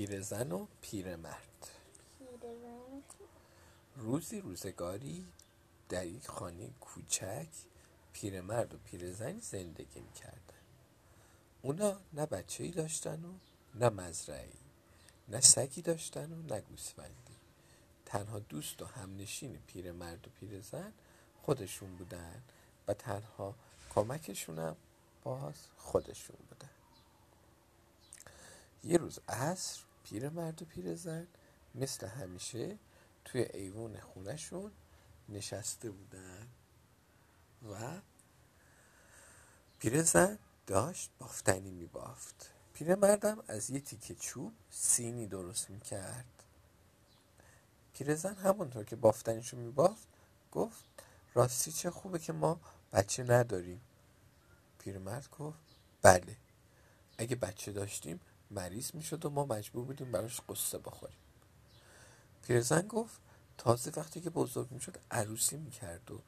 پیرزن و پیرمرد پیرزن روزی روزگاری در یک خانه کوچک پیرمرد و پیرزنی زندگی می‌کردن. اونا نه بچه ای داشتن و نه مزرعی نه سگی داشتن و نه گوسفندی. تنها دوست و همنشین پیرمرد و پیرزن خودشون بودن و تنها کمکشونم باز خودشون بودن. یه روز عصر پیرمرد و پیرزن مثل همیشه توی ایوون خونشون نشسته بودن. و پیرزن داشت بافتنی میبافت. پیرمردم از یه تیکه چوب سینی درست می‌کرد. پیرزن همونطور که بافتنیشو میبافت گفت راستی چه خوبه که ما بچه نداریم. پیرمرد گفت بله اگه بچه داشتیم مریض می‌شد و ما مجبور بودیم براش قصه بخوریم. پیرزن گفت تازه وقتی که بزرگ می‌شد عروسی می‌کرد و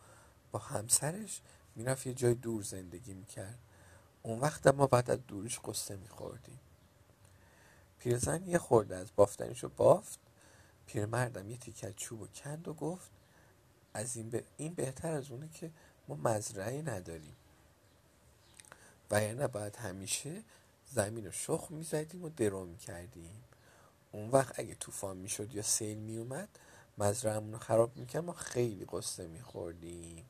با همسرش می‌رفت یه جای دور زندگی می‌کرد. اون وقت ما بعد از دورش قصه میخوردیم. پیرزن یه خورده از بافتنشو بافت. پیرمردم یه تیکت چوب و کند و گفت از این, به این بهتر از اونه که ما مزرعه نداریم. و یعنی باید همیشه زمین رو شخ می‌زدیم و درو می‌کردیم. اون وقت اگه طوفان می‌شد یا سیل میومد مزرعهمون رو خراب می‌کرد ما خیلی قصه میخوردیم.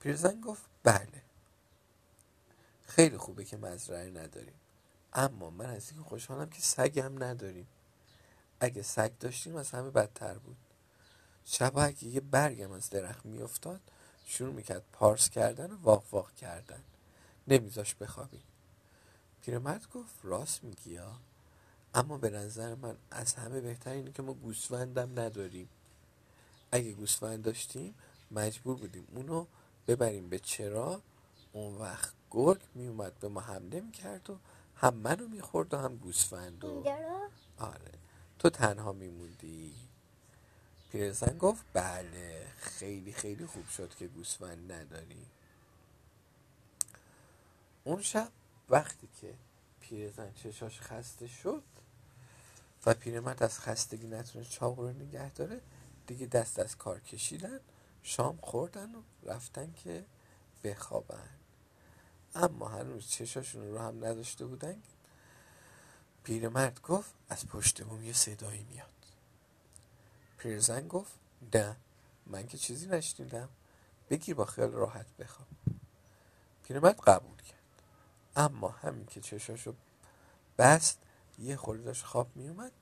پیرزن گفت بله خیلی خوبه که مزرعه نداریم. اما من از این خوشحالم که سگ هم نداریم. اگه سگ داشتیم از همه بدتر بود. شب اگه یه برگم از درخت میافتاد شروع می‌کرد پارس کردن و واق واق کردن. نمیذاش بخوابیم پیرمرد گفت راست میگی یا؟ اما به نظر من از همه بهتر اینه که ما گوسفندم نداریم. اگه گوسفند داشتیم مجبور بودیم اونو ببریم به چرا. اون وقت گرگ میومد به ما حمله می‌کرد و هم منو می‌خورد و هم گوسفند و آره. تو تنها میموندی. پیرزن گفت بله خیلی خیلی خوب شد که گوسفند نداری. اون شب وقتی که پیرزن چشاش خسته شد و پیرمرد از خستگی نتونه چاق رو نگه داره دیگه دست از کار کشیدن شام خوردن و رفتن که بخوابن. اما هنوز چشاشون رو هم نداشته بودن. پیرمرد گفت از پشت بوم یه صدایی میاد. پیرزن گفت نه من که چیزی نشنیدم. بگیر با خیال راحت بخواب. پیرمرد قبول کرد. اما همین که چشاشو بست یه خورده داشت خواب میومد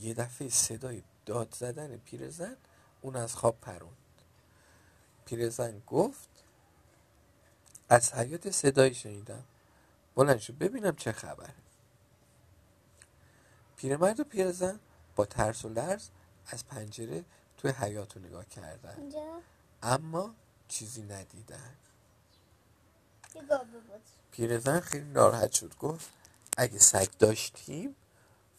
یه دفعه صدای داد زدن پیرزن اون از خواب پروند. پیرزن گفت از حیات صدایی شنیدم. بلند شو ببینم چه خبره. پیرمرد و پیرزن با ترس و لرز از پنجره توی حیات رو نگاه کردن. اما چیزی ندیدن. پیرزن خیلی ناراحت شد. گفت اگه سگ داشتیم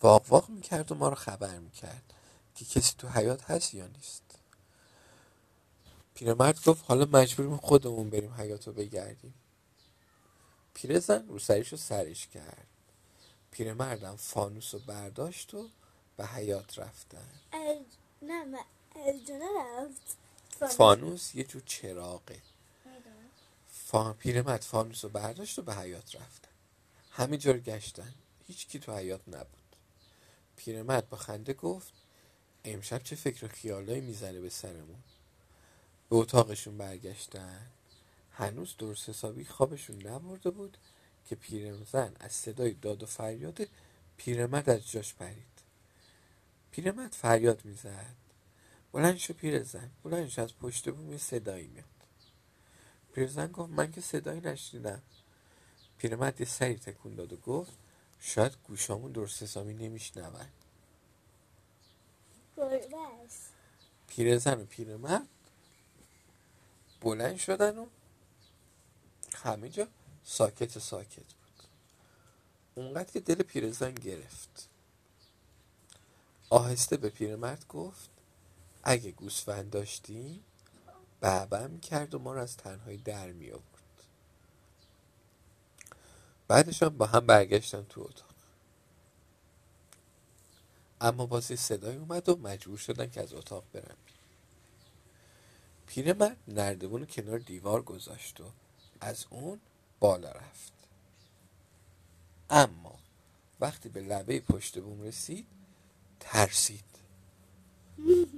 واق واق می‌کرد و ما رو خبر می‌کرد که کسی تو حیات هست یا نیست. پیرمرد گفت حالا مجبوریم خودمون بریم حیات رو بگردیم. پیرزن رو سریش رو سرش کرد. پیرمردم فانوس رو برداشت و به حیات رفتن. نه رفت. فانوس. یه جور چراغه. فا... پیرمرد فانوس رو برداشت و به حیات رفتن. همه جور گشتن. هیچ کی تو حیات نبود. پیرمرد با خنده گفت امشب چه فکر و خیالایی می‌زنه به سرمون؟ به اتاقشون برگشتن. هنوز درست حسابی خوابشون نبرده بود که پیرزن از صدای داد و فریاد پیرمرد از جاش پرید. پیرمرد فریاد می‌زد. بلند شو پیرزن بلند شو از پشت بوم یه صدایی میاد. پیرزن گفت من که صدایی نشنیدم. پیرمرد یه سری تکون داد و گفت شاید گوشامون درست حسابی نمیشنون پیرزن و پیرمرد بلند شدن و همه جا ساکت ساکت بود. اونقدر که دل پیرزن گرفت. آهسته به پیرمرد گفت اگه گوسفند داشتیم بابم کرد و ما رو از تنهایی در می آورد بعدشان با هم برگشتن تو اتاق. اما بازی صدای اومد و مجبور شدن که از اتاق برن. پیرمرد نردبون کنار دیوار گذاشت و از اون بالا رفت. اما وقتی به لبه پشت بوم رسید ترسید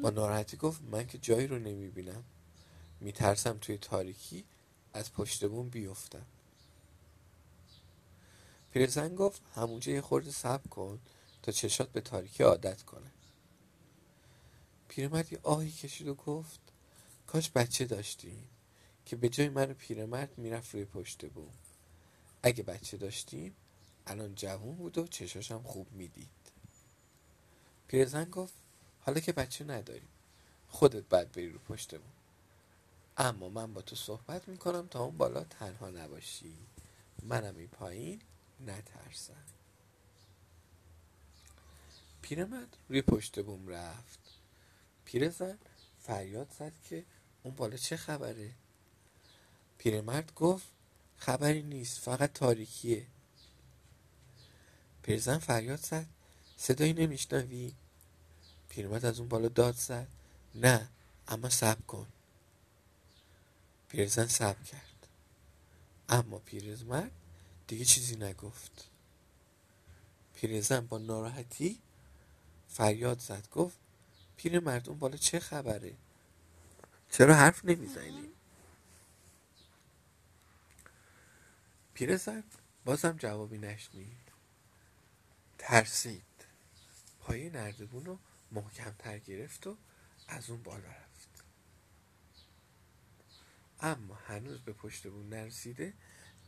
با ناراحتی گفت من که جایی رو نمی‌بینم. میترسم توی تاریکی از پشت بوم بیفتم. پیرزن گفت همونجا یه خورده صبر کن تا چشات به تاریکی عادت کنه. پیرمرد یه آهی کشید و گفت کاش بچه داشتیم که به جای من پیرمرد می‌رفت روی پشت بوم. اگه بچه داشتیم الان جوون بود و چشاشم خوب می‌دید. پیرزن گفت حالا که بچه نداریم. خودت بعد بری رو پشت بوم اما من با تو صحبت می‌کنم تا اون بالا تنها نباشی. منم این پایین نترسم. پیرمرد روی پشت بوم رفت. پیرزن فریاد زد که اون بالا چه خبره؟ پیرمرد گفت خبری نیست فقط تاریکیه. پیرزن فریاد زد صدایی نمیشنوی؟ پیرمرد از اون بالا داد زد. نه اما صبر کن. پیرزن صبر کرد. اما پیرزمرد دیگه چیزی نگفت. پیرزن با ناراحتی فریاد زد. گفت پیرمرد اون بالا چه خبره؟ چرا حرف نمی‌زنی؟ پیرزن بازم جوابی نشنید. ترسید. پای نردبون رو محکمتر گرفت و از اون بالا رفت. اما هنوز به پشت بون نرسیده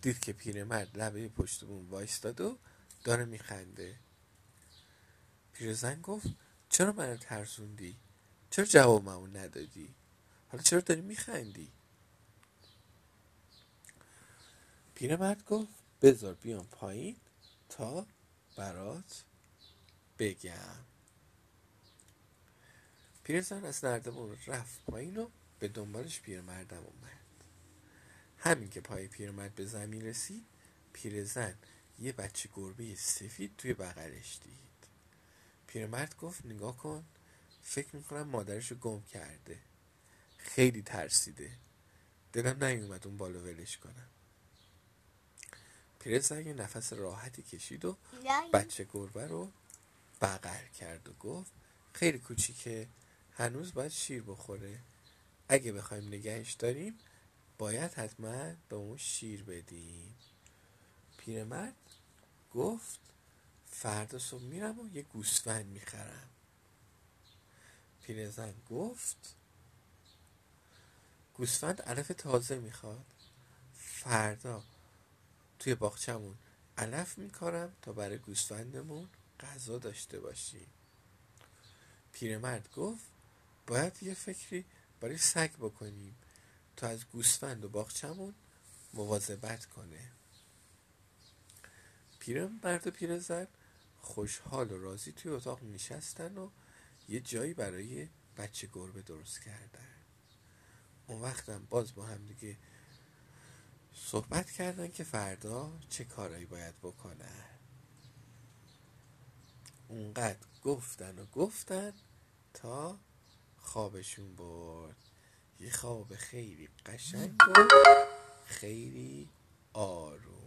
دید که پیرمرد لبه پشت بون وایستاد و داره میخنده. پیرزن گفت چرا منو ترسوندی؟ چرا جواب ندادی؟ حالا چرا داری میخندی؟ پیرمرد گفت بذار بیام پایین تا برات بگم. پیرزن از نردبون رفت پایین و به دنبالش پیرمردم اومد. همین که پای پیرمرد به زمین رسید پیرزن یه بچه گربه سفید توی بغلش دید. پیرمرد گفت نگاه کن فکر می‌کنم مادرشو گم کرده. خیلی ترسیده. دلم نیومد اون بالا ولش کنم. پیرزن یه نفس راحتی کشید و بچه گربه رو بغل کرد و گفت خیلی کوچیکه هنوز باید شیر بخوره. اگه بخوایم نگهش داریم باید حتما به اون شیر بدیم. پیرمرد گفت فردا صبح میرم و یه گوسفند می‌خرم. پیرزن گفت گوسفند علف تازه می‌خواد. فردا توی باغچمون علف میکارم تا برای گوسفندمون غذا داشته باشیم پیرمرد گفت باید یه فکری برای سگ بکنیم تا از گوسفند و باغچمون مواظبت کنه. پیرمرد و پیرزن خوشحال و راضی توی اتاق نشستن و یه جایی برای بچه گربه درست کردن. اون وقتم باز با هم دیگه صحبت کردن که فردا چه کارایی باید بکنن. اونقدر گفتن و گفتن تا خوابشون برد. یه خواب خیلی قشنگ و خیلی آروم.